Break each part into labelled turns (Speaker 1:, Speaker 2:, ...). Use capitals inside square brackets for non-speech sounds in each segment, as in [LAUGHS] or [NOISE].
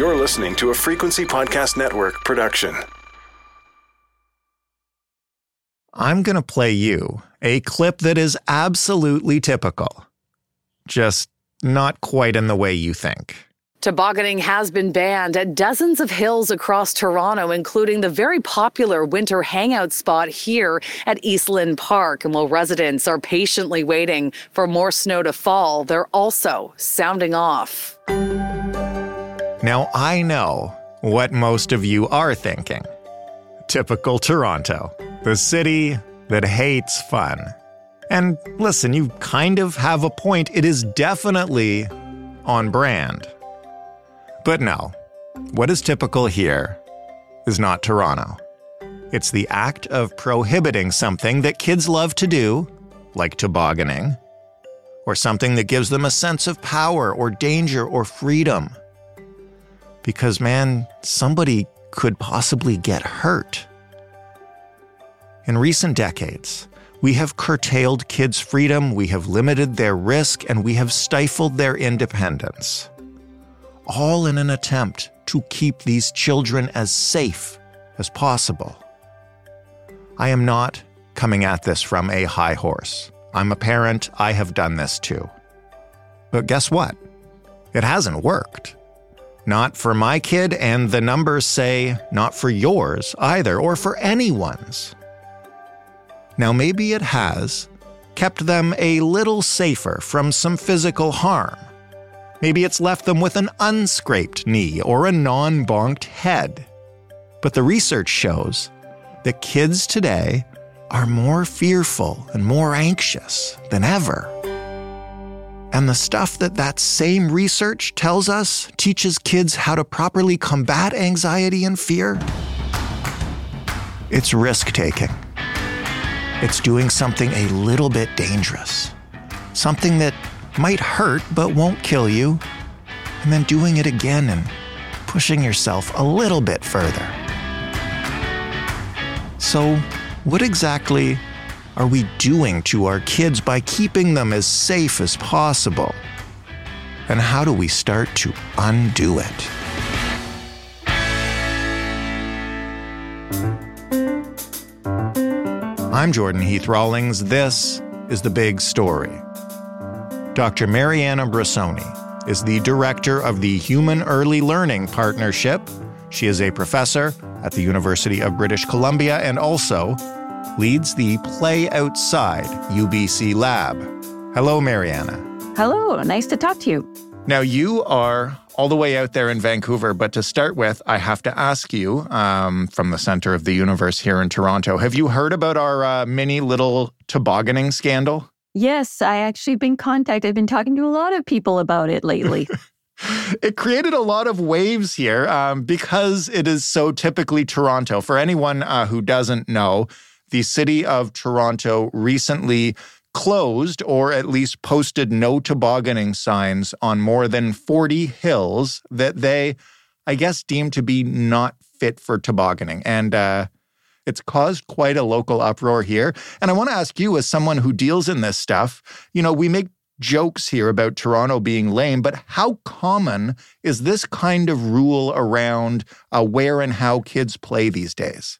Speaker 1: You're listening to a Frequency Podcast Network production.
Speaker 2: I'm going to play you a clip that is absolutely typical, just not quite in the way you think.
Speaker 3: Tobogganing has been banned at dozens of hills across Toronto, including the very popular winter hangout spot here at Eastland Park. And while residents are patiently waiting for more snow to fall, they're also sounding off.
Speaker 2: Now, I know what most of you are thinking. Typical Toronto, the city that hates fun. And listen, you kind of have a point. It is definitely on brand. But no, what is typical here is not Toronto. It's the act of prohibiting something that kids love to do, like tobogganing, or something that gives them a sense of power or danger or freedom. Because, man, somebody could possibly get hurt. In recent decades, we have curtailed kids' freedom, we have limited their risk, and we have stifled their independence. All in an attempt to keep these children as safe as possible. I am not coming at this from a high horse. I'm a parent, I have done this too. But guess what? It hasn't worked. Not for my kid, and the numbers say not for yours either, or for anyone's. Now, maybe it has kept them a little safer from some physical harm. Maybe it's left them with an unscraped knee or a non bonked head. But the research shows that kids today are more fearful and more anxious than ever. And the stuff that that same research tells us teaches kids how to properly combat anxiety and fear. It's risk taking. It's doing something a little bit dangerous. Something that might hurt but won't kill you. And then doing it again and pushing yourself a little bit further. So, what exactly are we doing to our kids by keeping them as safe as possible? And how do we start to undo it? I'm Jordan Heath Rawlings. This is The Big Story. Dr. Marianna Brussoni is the director of the Human Early Learning Partnership. She is a professor at the University of British Columbia and also leads the Play Outside UBC lab. Hello, Marianna.
Speaker 4: Hello, nice to talk to you.
Speaker 2: Now, you are all the way out there in Vancouver, but to start with, I have to ask you um, from the center of the universe here in Toronto have you heard about our uh, mini little tobogganing scandal?
Speaker 4: Yes, I actually been contacted. I've been talking to a lot of people about it lately. [LAUGHS]
Speaker 2: it created a lot of waves here um, because it is so typically Toronto. For anyone uh, who doesn't know, the city of Toronto recently closed or at least posted no tobogganing signs on more than 40 hills that they, I guess, deemed to be not fit for tobogganing. And uh, it's caused quite a local uproar here. And I want to ask you, as someone who deals in this stuff, you know, we make jokes here about Toronto being lame, but how common is this kind of rule around uh, where and how kids play these days?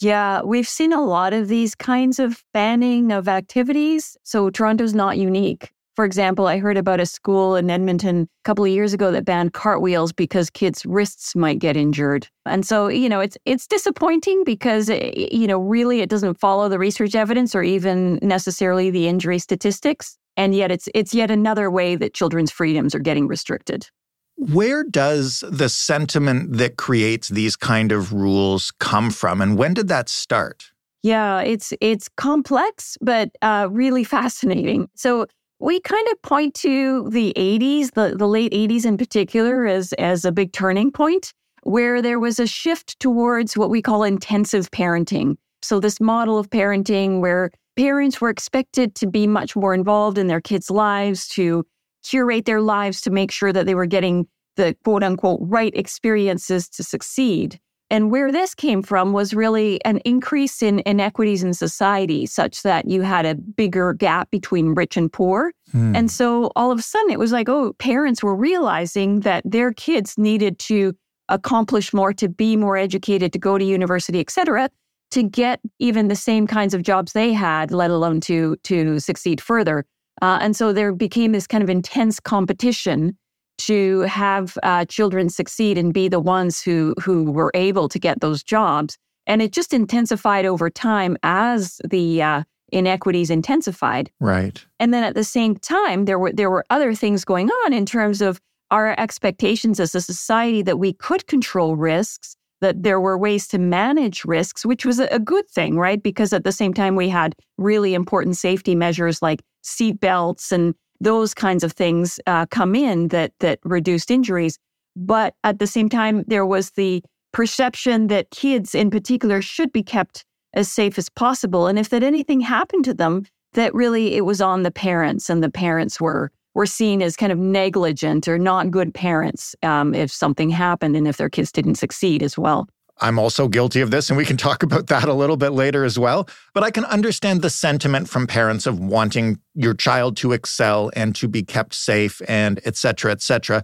Speaker 4: Yeah, we've seen a lot of these kinds of banning of activities. So Toronto's not unique. For example, I heard about a school in Edmonton a couple of years ago that banned cartwheels because kids' wrists might get injured. And so, you know, it's it's disappointing because eh, you know, really it doesn't follow the research evidence or even necessarily the injury statistics. And yet it's it's yet another way that children's freedoms are getting restricted.
Speaker 2: Where does the sentiment that creates these kind of rules come from, and when did that start?
Speaker 4: Yeah, it's it's complex, but uh, really fascinating. So We kind of point to the 80s, the, the late 80s in particular, as, as a big turning point where there was a shift towards what we call intensive parenting. So, this model of parenting where parents were expected to be much more involved in their kids' lives, to curate their lives to make sure that they were getting the quote unquote right experiences to succeed. And where this came from was really an increase in inequities in society, such that you had a bigger gap between rich and poor. Hmm. And so all of a sudden, it was like, oh, parents were realizing that their kids needed to accomplish more, to be more educated, to go to university, et cetera, to get even the same kinds of jobs they had, let alone to, to succeed further. Uh, and so there became this kind of intense competition to have uh, children succeed and be the ones who who were able to get those jobs. And it just intensified over time as the uh, inequities intensified.
Speaker 2: Right.
Speaker 4: And then at the same time, there were there were other things going on in terms of our expectations as a society that we could control risks, that there were ways to manage risks, which was a good thing, right? Because at the same time, we had really important safety measures like seat belts and those kinds of things uh, come in that that reduced injuries. But at the same time, there was the perception that kids in particular should be kept as safe as possible. And if that anything happened to them, that really it was on the parents, and the parents were were seen as kind of negligent or not good parents um, if something happened and if their kids didn't succeed as well.
Speaker 2: I'm also guilty of this, and we can talk about [LAUGHS] that a little bit later as well. But I can understand the sentiment from parents of wanting your child to excel and to be kept safe and et cetera, et cetera.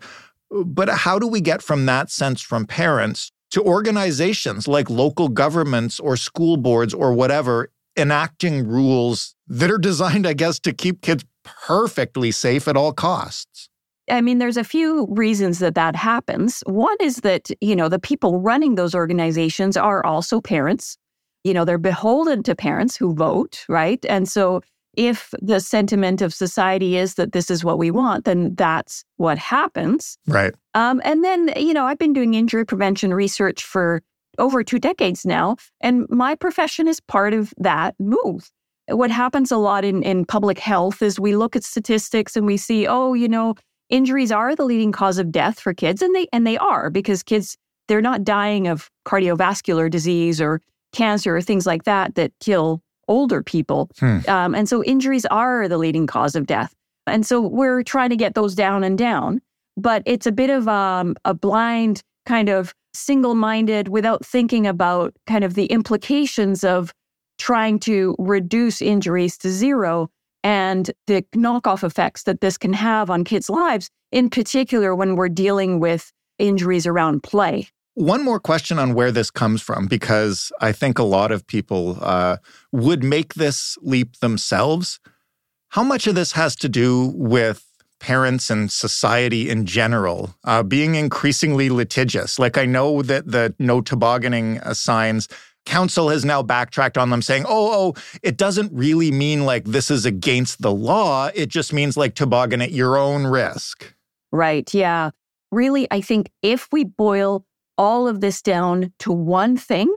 Speaker 2: But how do we get from that sense from parents to organizations like local governments or school boards or whatever enacting rules that are designed, I guess, to keep kids perfectly safe at all costs?
Speaker 4: I mean, there's a few reasons that that happens. One is that, you know, the people running those organizations are also parents. You know, they're beholden to parents who vote, right? And so if the sentiment of society is that this is what we want, then that's what happens.
Speaker 2: Right.
Speaker 4: Um, and then, you know, I've been doing injury prevention research for over two decades now, and my profession is part of that move. What happens a lot in, in public health is we look at statistics and we see, oh, you know, injuries are the leading cause of death for kids and they and they are because kids they're not dying of cardiovascular disease or cancer or things like that that kill older people hmm. um, and so injuries are the leading cause of death and so we're trying to get those down and down but it's a bit of um, a blind kind of single-minded without thinking about kind of the implications of trying to reduce injuries to zero and the knockoff effects that this can have on kids' lives, in particular when we're dealing with injuries around play.
Speaker 2: One more question on where this comes from, because I think a lot of people uh, would make this leap themselves. How much of this has to do with parents and society in general uh, being increasingly litigious? Like, I know that the no tobogganing uh, signs council has now backtracked on them saying, oh, oh, it doesn't really mean like this is against the law. It just means like toboggan at your own risk.
Speaker 4: Right. Yeah. Really, I think if we boil all of this down to one thing,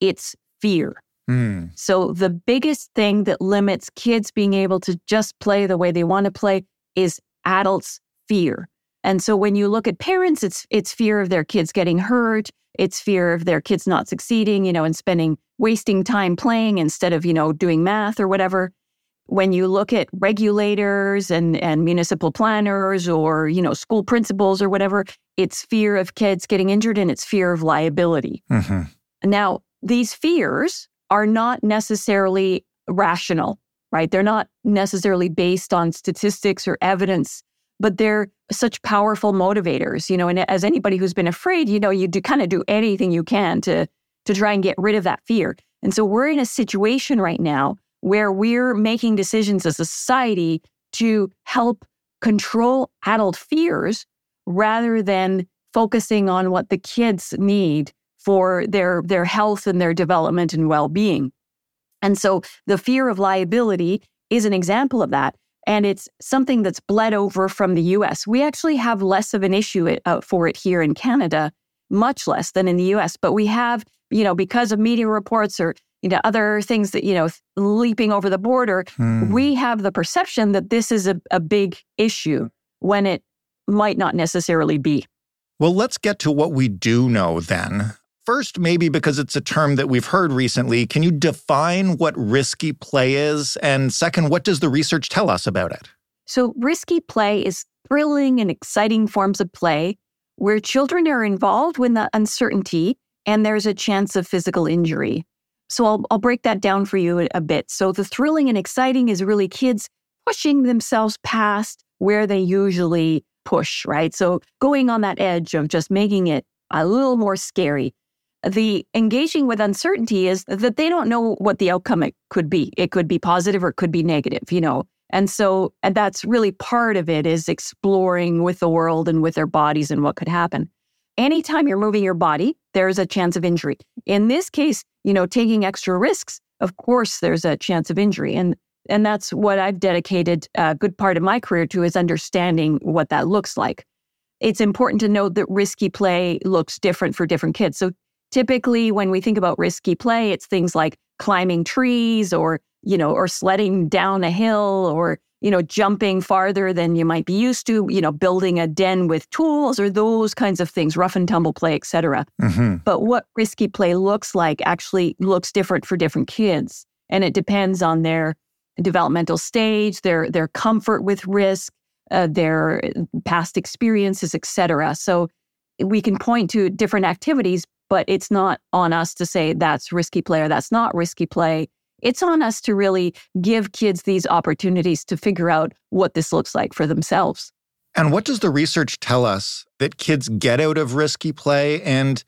Speaker 4: it's fear. Mm. So the biggest thing that limits kids being able to just play the way they want to play is adults' fear. And so when you look at parents, it's it's fear of their kids getting hurt. It's fear of their kids not succeeding, you know, and spending wasting time playing instead of, you know, doing math or whatever. When you look at regulators and, and municipal planners or, you know, school principals or whatever, it's fear of kids getting injured and it's fear of liability. Mm-hmm. Now, these fears are not necessarily rational, right? They're not necessarily based on statistics or evidence but they're such powerful motivators, you know, and as anybody who's been afraid, you know, you do kind of do anything you can to to try and get rid of that fear. And so we're in a situation right now where we're making decisions as a society to help control adult fears rather than focusing on what the kids need for their their health and their development and well-being. And so the fear of liability is an example of that and it's something that's bled over from the US. We actually have less of an issue uh, for it here in Canada, much less than in the US, but we have, you know, because of media reports or you know, other things that, you know, leaping over the border,
Speaker 2: Hmm.
Speaker 4: we have the perception that this is a, a big issue when it might not necessarily be.
Speaker 2: Well, let's get to what we do know then. First, maybe because it's a term that we've heard recently, can you define what risky play is? And second, what does the research tell us about it?
Speaker 4: So, risky play is thrilling and exciting forms of play where children are involved with the uncertainty and there's a chance of physical injury. So, I'll, I'll break that down for you a, a bit. So, the thrilling and exciting is really kids pushing themselves past where they usually push, right? So, going on that edge of just making it a little more scary. The engaging with uncertainty is that they don't know what the outcome it could be. It could be positive or it could be negative, you know. And so and that's really part of it is exploring with the world and with their bodies and what could happen. Anytime you're moving your body, there's a chance of injury. In this case, you know, taking extra risks, of course there's a chance of injury. And and that's what I've dedicated a good part of my career to is understanding what that looks like. It's important to note that risky play looks different for different kids. So typically when we think about risky play, it's things like climbing trees or, you know, or sledding down a hill or, you know, jumping farther than you might be used to, you know, building a den with tools or those kinds of things, rough and tumble play, etc.
Speaker 2: Mm-hmm.
Speaker 4: But what risky play looks like actually looks different for different kids. And it depends on their developmental stage, their their comfort with risk, uh, their past experiences, etc. So we can point to different activities, but it's not on us to say that's risky play or that's not risky play. It's on us to really give kids these opportunities to figure out what this looks like for themselves.
Speaker 2: And what does the research tell us that kids get out of risky play? And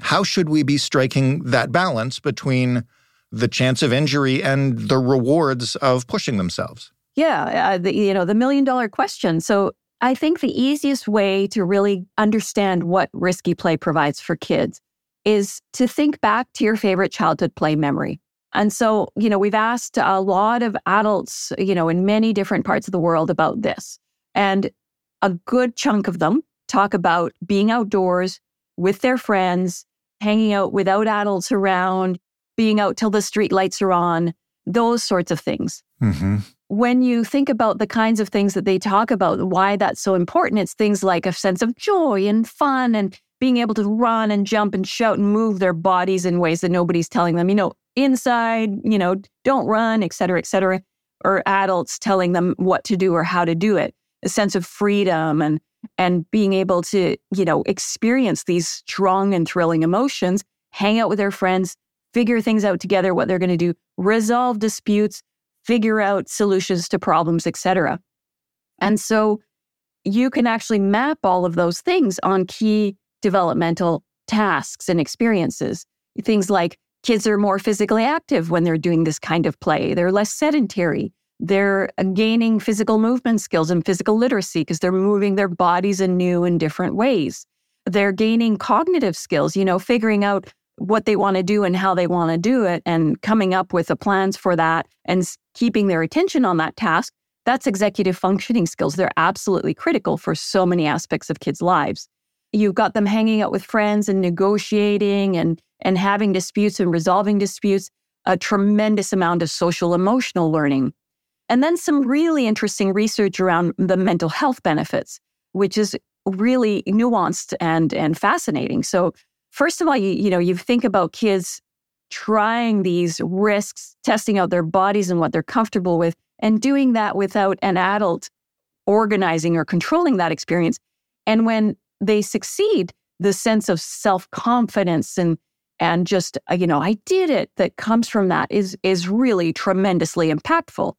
Speaker 2: how should we be striking that balance between the chance of injury and the rewards of pushing themselves?
Speaker 4: Yeah, uh, the, you know, the million dollar question. So I think the easiest way to really understand what risky play provides for kids is to think back to your favorite childhood play memory. And so, you know, we've asked a lot of adults, you know, in many different parts of the world about this. And a good chunk of them talk about being outdoors with their friends, hanging out without adults around, being out till the street lights are on, those sorts of things
Speaker 2: Mm-hmm.
Speaker 4: when you think about the kinds of things that they talk about, why that's so important, it's things like a sense of joy and fun and being able to run and jump and shout and move their bodies in ways that nobody's telling them, you know, inside, you know, don't run, et cetera, et cetera, or adults telling them what to do or how to do it. A sense of freedom and and being able to, you know, experience these strong and thrilling emotions, hang out with their friends, figure things out together, what they're going to do, resolve disputes, figure out solutions to problems, etc. And so you can actually map all of those things on key developmental tasks and experiences. Things like kids are more physically active when they're doing this kind of play, they're less sedentary. They're uh, gaining physical movement skills and physical literacy because they're moving their bodies in new and different ways. They're gaining cognitive skills, you know, figuring out what they want to do and how they want to do it and coming up with the plans for that and keeping their attention on that task. That's executive functioning skills. They're absolutely critical for so many aspects of kids' lives. You've got them hanging out with friends and negotiating and, and having disputes and resolving disputes, a tremendous amount of social emotional learning. And then some really interesting research around the mental health benefits, which is really nuanced and, and fascinating. So, first of all, you, you know, you think about kids trying these risks, testing out their bodies and what they're comfortable with, and doing that without an adult organizing or controlling that experience. And when they succeed, the sense of self confidence and and just uh, you know, I did it that comes from that is is really tremendously impactful.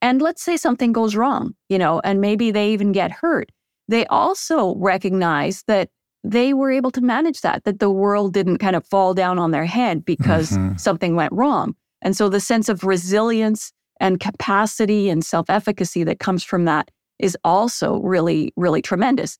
Speaker 4: And let's say something goes wrong, you know, and maybe they even get hurt. They also recognize that they were able to manage that, that the world didn't kind of fall down on their head because
Speaker 2: Mhm.
Speaker 4: something went wrong. And so the sense of resilience and capacity and self efficacy that comes from that is also really, really tremendous.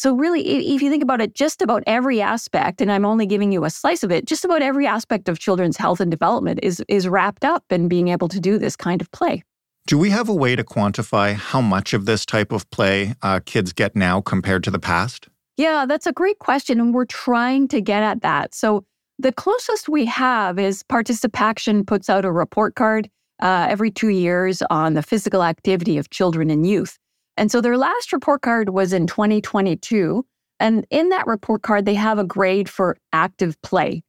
Speaker 4: So, really, if you think about it, just about every aspect, and I'm only giving you a slice of it, just about every aspect of children's health and development is, is wrapped up in being able to do this kind of play.
Speaker 2: Do we have a way to quantify how much of this type of play uh, kids get now compared to the past?
Speaker 4: Yeah, that's a great question. And we're trying to get at that. So, The closest we have is Participaction puts out a report card uh, every two years on the physical activity of children and youth. And so their last report card was in 2022. And in that report card, they have a grade for active play.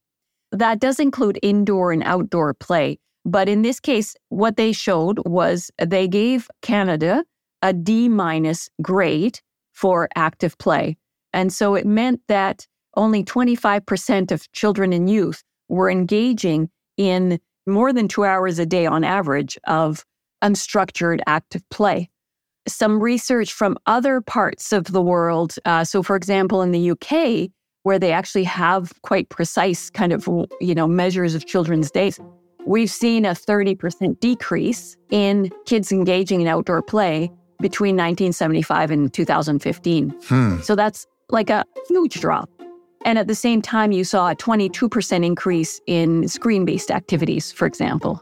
Speaker 4: That does include indoor and outdoor play. But in this case, what they showed was they gave Canada a D minus grade for active play. And so it meant that only 25% of children and youth were engaging in more than two hours a day on average of unstructured active play. Some research from other parts of the world, uh, so for example, in the UK, where they actually have quite precise kind of you know measures of children's days, we've seen a 30% decrease in kids engaging in outdoor play between 1975 and 2015. Hmm. So that's like a huge drop. And at the same time, you saw a 22% increase in screen based activities, for example.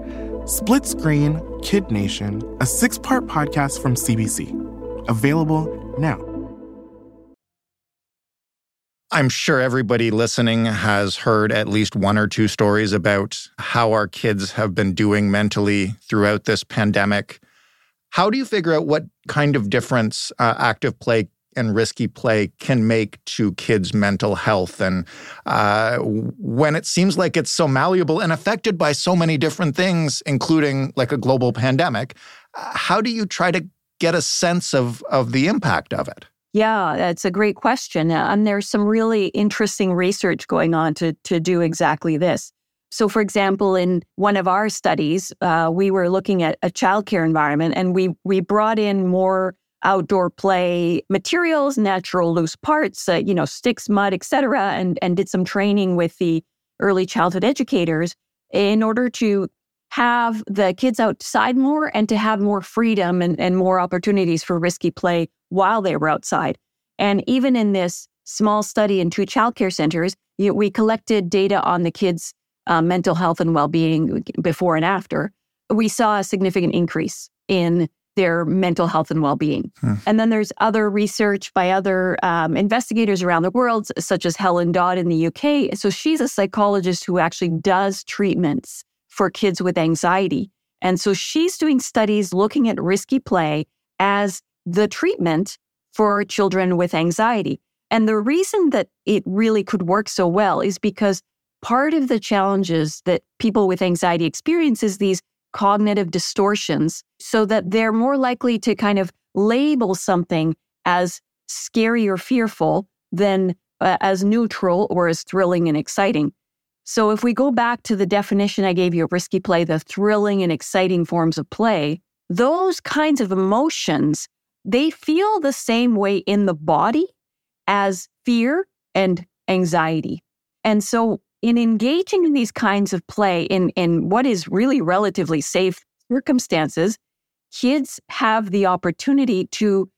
Speaker 5: Split Screen Kid Nation, a six part podcast from CBC. Available now.
Speaker 2: I'm sure everybody listening has heard at least one or two stories about how our kids have been doing mentally throughout this pandemic. How do you figure out what kind of difference uh, active play and risky play can make to kids' mental health? And uh, when it seems like it's so malleable and affected by so many different things, including like a global pandemic, how do you try to get a sense of, of the impact of it?
Speaker 4: Yeah, that's a great question. And there's some really interesting research going on to, to do exactly this. So, for example, in one of our studies, uh, we were looking at a childcare environment and we, we brought in more outdoor play materials, natural loose parts, uh, you know, sticks, mud, etc., and, and did some training with the early childhood educators in order to have the kids outside more and to have more freedom and, and more opportunities for risky play while they were outside. And even in this small study in two childcare centers, we collected data on the kids' uh, mental health and well being before and after. We saw a significant increase in their mental health and well being. Hmm. And then there's other research by other um, investigators around the world, such as Helen Dodd in the UK. So she's a psychologist who actually does treatments for kids with anxiety. And so she's doing studies looking at risky play as the treatment for children with anxiety. And the reason that it really could work so well is because part of the challenges that people with anxiety experience is these cognitive distortions, so that they're more likely to kind of label something as scary or fearful than uh, as neutral or as thrilling and exciting. So if we go back to the definition I gave you of risky play, the thrilling and exciting forms of play, those kinds of emotions, they feel the same way in the body as fear and anxiety. And so in engaging in these kinds of play in, in what is really relatively safe circumstances, kids have the opportunity to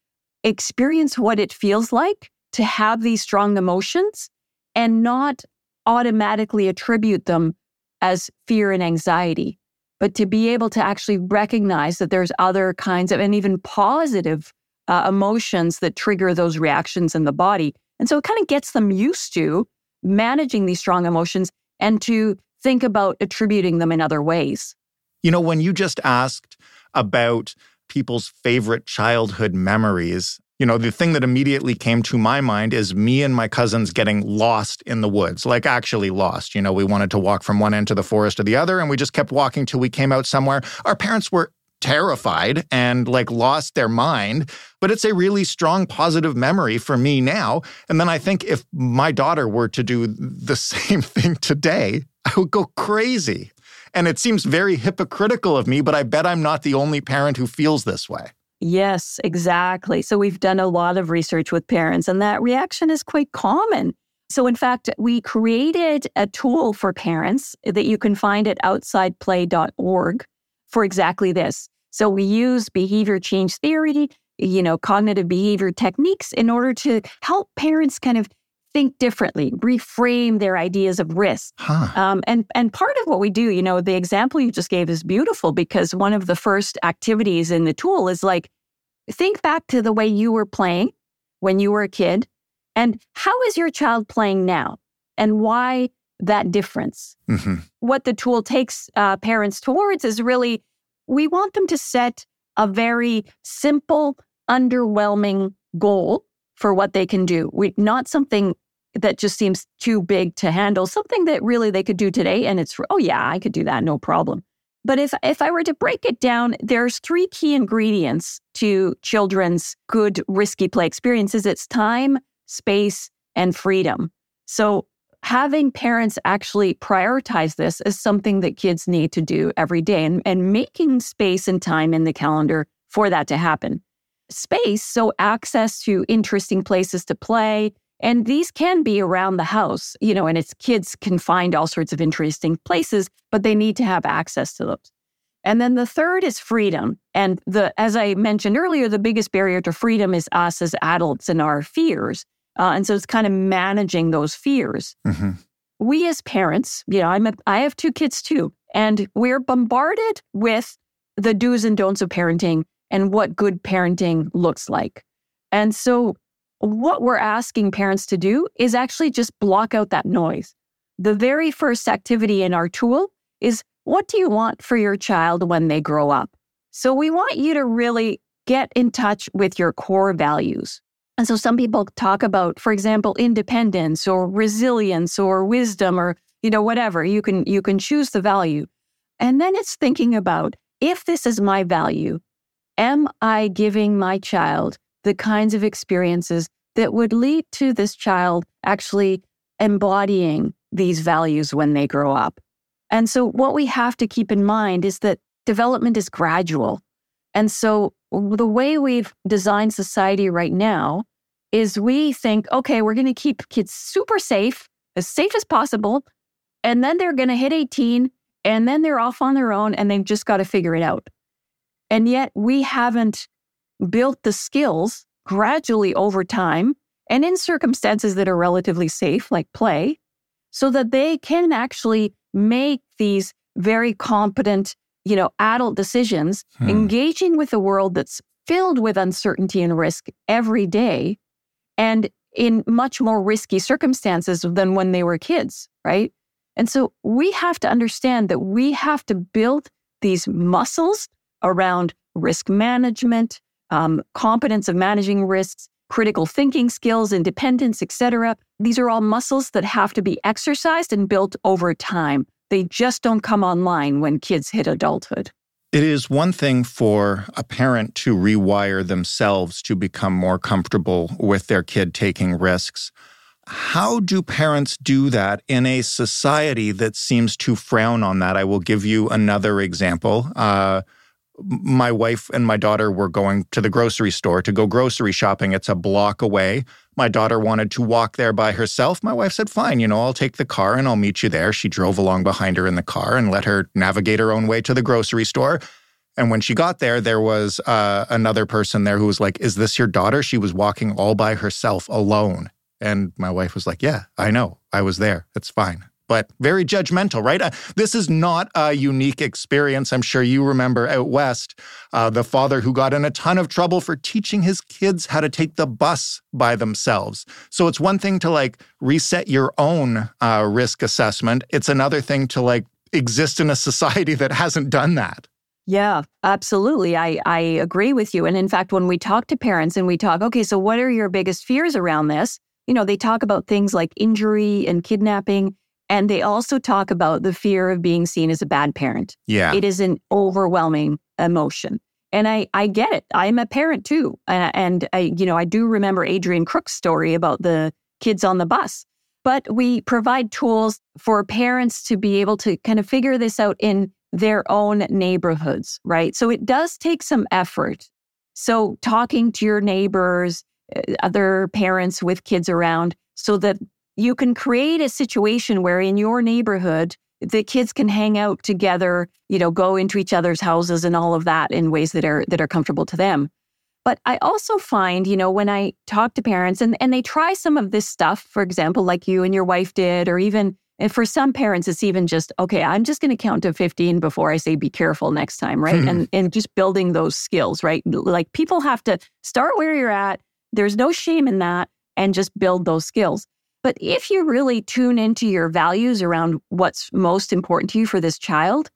Speaker 4: experience what it feels like to have these strong emotions and not automatically attribute them as fear and anxiety, but to be able to actually recognize that there's other kinds of and even positive uh, emotions that trigger those reactions in the body. And so it kind of gets them used to managing these strong emotions and to think about attributing them in other ways.
Speaker 2: You know, when you just asked about people's favorite childhood memories, you know, the thing that immediately came to my mind is me and my cousins getting lost in the woods, like actually lost. You know, we wanted to walk from one end to the forest to the other, and we just kept walking till we came out somewhere. Our parents were terrified and like lost their mind, but it's a really strong positive memory for me now. And then I think if my daughter were to do the [LAUGHS] same thing today, I would go crazy. And it seems very hypocritical of me, but I bet I'm not the only parent who feels this way.
Speaker 4: Yes, exactly. So we've done a lot of research with parents, and that reaction is quite common. So, in fact, we created a tool for parents that you can find at outsideplay.org for exactly this. So, we use behavior change theory, you know, cognitive behavior techniques in order to help parents kind of think differently, reframe their ideas of risk.
Speaker 2: Huh.
Speaker 4: Um, and and part of what we do, you know, the example you just gave is beautiful because one of the first activities in the tool is like think back to the way you were playing when you were a kid, and how is your child playing now, and why that difference.
Speaker 2: hmm
Speaker 4: What the tool takes uh, parents towards is really we want them to set a very simple, underwhelming goal for what they can do. We not something that just seems too big to handle, something that really they could do today and it's oh yeah, I could do that no problem. But if if I were to break it down, there's three key ingredients to children's good risky play experiences. It's time, space, and freedom. So having parents actually prioritize this is something that kids need to do every day and, and making space and time in the calendar for that to happen. Space, so access to interesting places to play. And these can be around the house, you know, and it's kids can find all sorts of interesting places, but they need to have access to those. And then the third is freedom. And the as I mentioned earlier, the biggest barrier to freedom is us as adults and our fears. Uh, and so it's kind of managing those fears.
Speaker 2: hmm
Speaker 4: We as parents, you know, I'm a, I have two kids too, and we're bombarded with the do's and don'ts of parenting and what good parenting looks like. And so what we're asking parents to do is actually just block out that noise. The very first activity in our tool is what do you want for your child when they grow up? So we want you to really get in touch with your core values. And so some people talk about, for example, independence or resilience or wisdom or, you know, whatever. You can you can choose the value. And then it's thinking about if this is my value, am I giving my child the kinds of experiences that would lead to this child actually embodying these values when they grow up? And so what we have to keep in mind is that development is gradual. And so the way we've designed society right now is we think, okay, we're going to keep kids super safe, as safe as possible. And then they're going to hit 18 and then they're off on their own and they've just got to figure it out. And yet we haven't built the skills gradually over time and in circumstances that are relatively safe, like play, so that they can actually make these very competent, you know, adult decisions,
Speaker 2: Hmm.
Speaker 4: engaging with a world that's filled with uncertainty and risk every day and in much more risky circumstances than when they were kids, right? And so we have to understand that we have to build these muscles around risk management, um, competence of managing risks, critical thinking skills, independence, etc. These are all muscles that have to be exercised and built over time. They just don't come online when kids hit adulthood.
Speaker 2: It is one thing for a parent to rewire themselves to become more comfortable with their kid taking risks. How do parents do that in a society that seems to frown on that? I will give you another example. Uh, my wife and my daughter were going to the grocery store to go grocery shopping. It's a block away. My daughter wanted to walk there by herself. My wife said, Fine, you know, I'll take the car and I'll meet you there. She drove along behind her in the car and let her navigate her own way to the grocery store. And when she got there, there was uh, another person there who was like, Is this your daughter? She was walking all by herself alone. And my wife was like, Yeah, I know. I was there. It's fine. But very judgmental, right? Uh, this is not a unique experience. I'm sure you remember out west uh, the father who got in a ton of trouble for teaching his kids how to take the bus by themselves. So it's one thing to like reset your own uh, risk assessment, it's another thing to like exist in a society [LAUGHS] that hasn't done that.
Speaker 4: Yeah, absolutely. I, I agree with you. And in fact, when we talk to parents and we talk, okay, so what are your biggest fears around this? You know, they talk about things like injury and kidnapping. And they also talk about the fear of being seen as a bad parent.
Speaker 2: Yeah.
Speaker 4: It is an overwhelming emotion. And I, I get it. I'm a parent too. Uh, and I, you know, I do remember Adrian Crook's story about the kids on the bus. But we provide tools for parents to be able to kind of figure this out in their own neighborhoods, right? So it does take some effort. So talking to your neighbors, uh, other parents with kids around, so that you can create a situation where in your neighborhood, the kids can hang out together, you know, go into each other's houses and all of that in ways that are that are comfortable to them. But I also find, you know, when I talk to parents and, and they try some of this stuff, for example, like you and your wife did, or even and for some parents, it's even just, okay, I'm just going to count to 15 before I say be careful next time, right? Hmm. and and just building those skills, right? Like people have to start where you're at. There's no shame in that and just build those skills. But if you really tune into your values around what's most important to you for this child,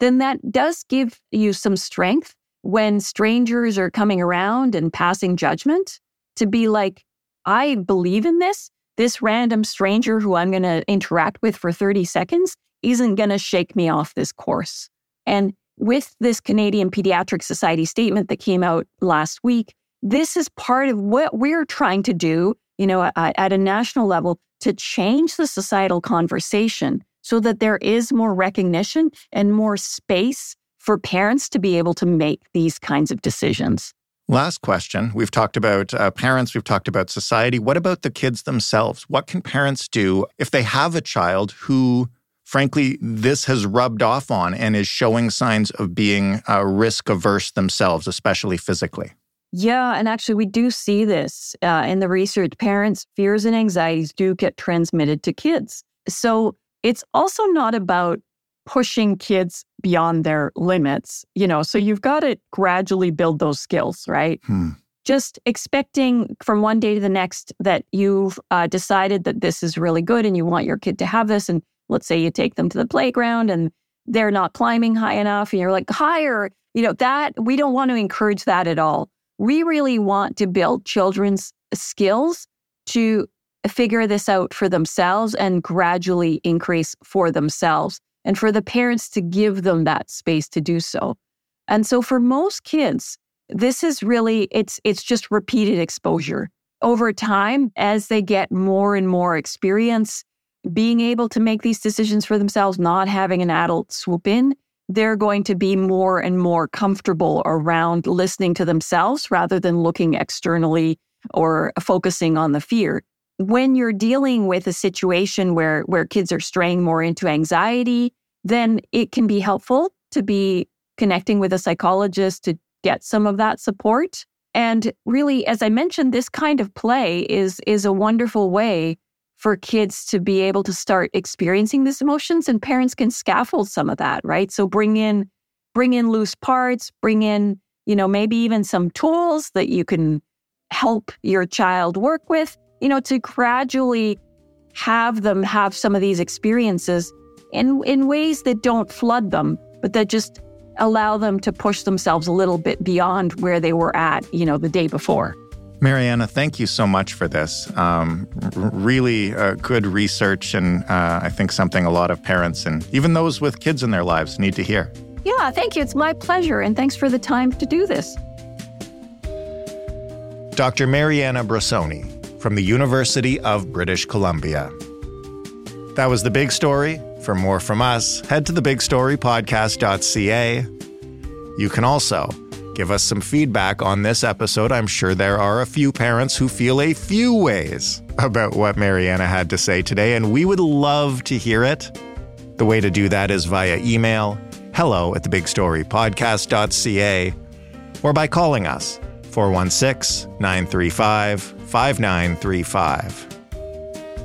Speaker 4: then that does give you some strength when strangers are coming around and passing judgment to be like, I believe in this. This random stranger who I'm going to interact with for 30 seconds isn't going to shake me off this course. And with this Canadian Pediatric Society statement that came out last week, this is part of what we're trying to do, you know, at, a national level to change the societal conversation so that there is more recognition and more space for parents to be able to make these kinds of decisions.
Speaker 2: Last question. We've talked about uh, parents, we've talked about society. What about the kids themselves? What can parents do if they have a child who, frankly, this has rubbed off on and is showing signs of being uh, risk averse themselves, especially physically?
Speaker 4: Yeah, and actually, we do see this uh, in the research. Parents' fears and anxieties do get transmitted to kids. So it's also not about pushing kids beyond their limits, you know, so you've got to gradually build those skills, right?
Speaker 2: Hmm.
Speaker 4: Just expecting from one day to the next that you've uh, decided that this is really good and you want your kid to have this. And let's say you take them to the playground and they're not climbing high enough and you're like, higher, you know, that we don't want to encourage that at all. We really want to build children's skills to figure this out for themselves and gradually increase for themselves and for the parents to give them that space to do so. And so for most kids, this is really it's it's just repeated exposure. Over time as they get more and more experience being able to make these decisions for themselves, not having an adult swoop in, they're going to be more and more comfortable around listening to themselves rather than looking externally or focusing on the fear when you're dealing with a situation where where kids are straying more into anxiety, then it can be helpful to be connecting with a psychologist to get some of that support. And really, as I mentioned, this kind of play is is a wonderful way for kids to be able to start experiencing these emotions and parents can scaffold some of that, right? So bring in bring in loose parts, bring in, you know, maybe even some tools that you can help your child work with you know, to gradually have them have some of these experiences in, in ways that don't flood them, but that just allow them to push themselves a little bit beyond where they were at, you know, the day before.
Speaker 2: Marianna, thank you so much for this. Um, r- really uh, good research, and uh, I think something a lot of parents and even those with kids in their lives need to hear.
Speaker 4: Yeah, thank you. It's my pleasure, and thanks for the time to do this.
Speaker 2: Dr. Marianna Brussoni, from the University of British Columbia. That was the big story. For more from us, head to thebigstorypodcast.ca. You can also give us some feedback on this episode. I'm sure there are a few parents who feel a few ways about what Marianna had to say today, and we would love to hear it. The way to do that is via email hello at thebigstorypodcast.ca or by calling us 416 935 5935.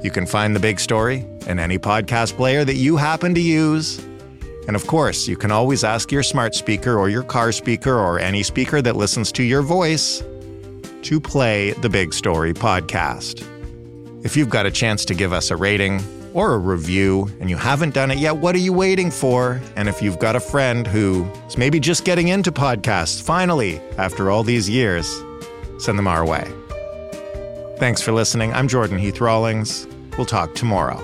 Speaker 2: You can find The Big Story in any podcast player that you happen to use. And of course, you can always ask your smart speaker or your car speaker or any speaker that listens to your voice to play the Big Story podcast. If you've got a chance to give us a rating or a review and you haven't done it yet, what are you waiting for? And if you've got a friend who is maybe just getting into podcasts, finally, after all these years, send them our way. Thanks for listening. I'm Jordan Heath Rawlings. We'll talk tomorrow.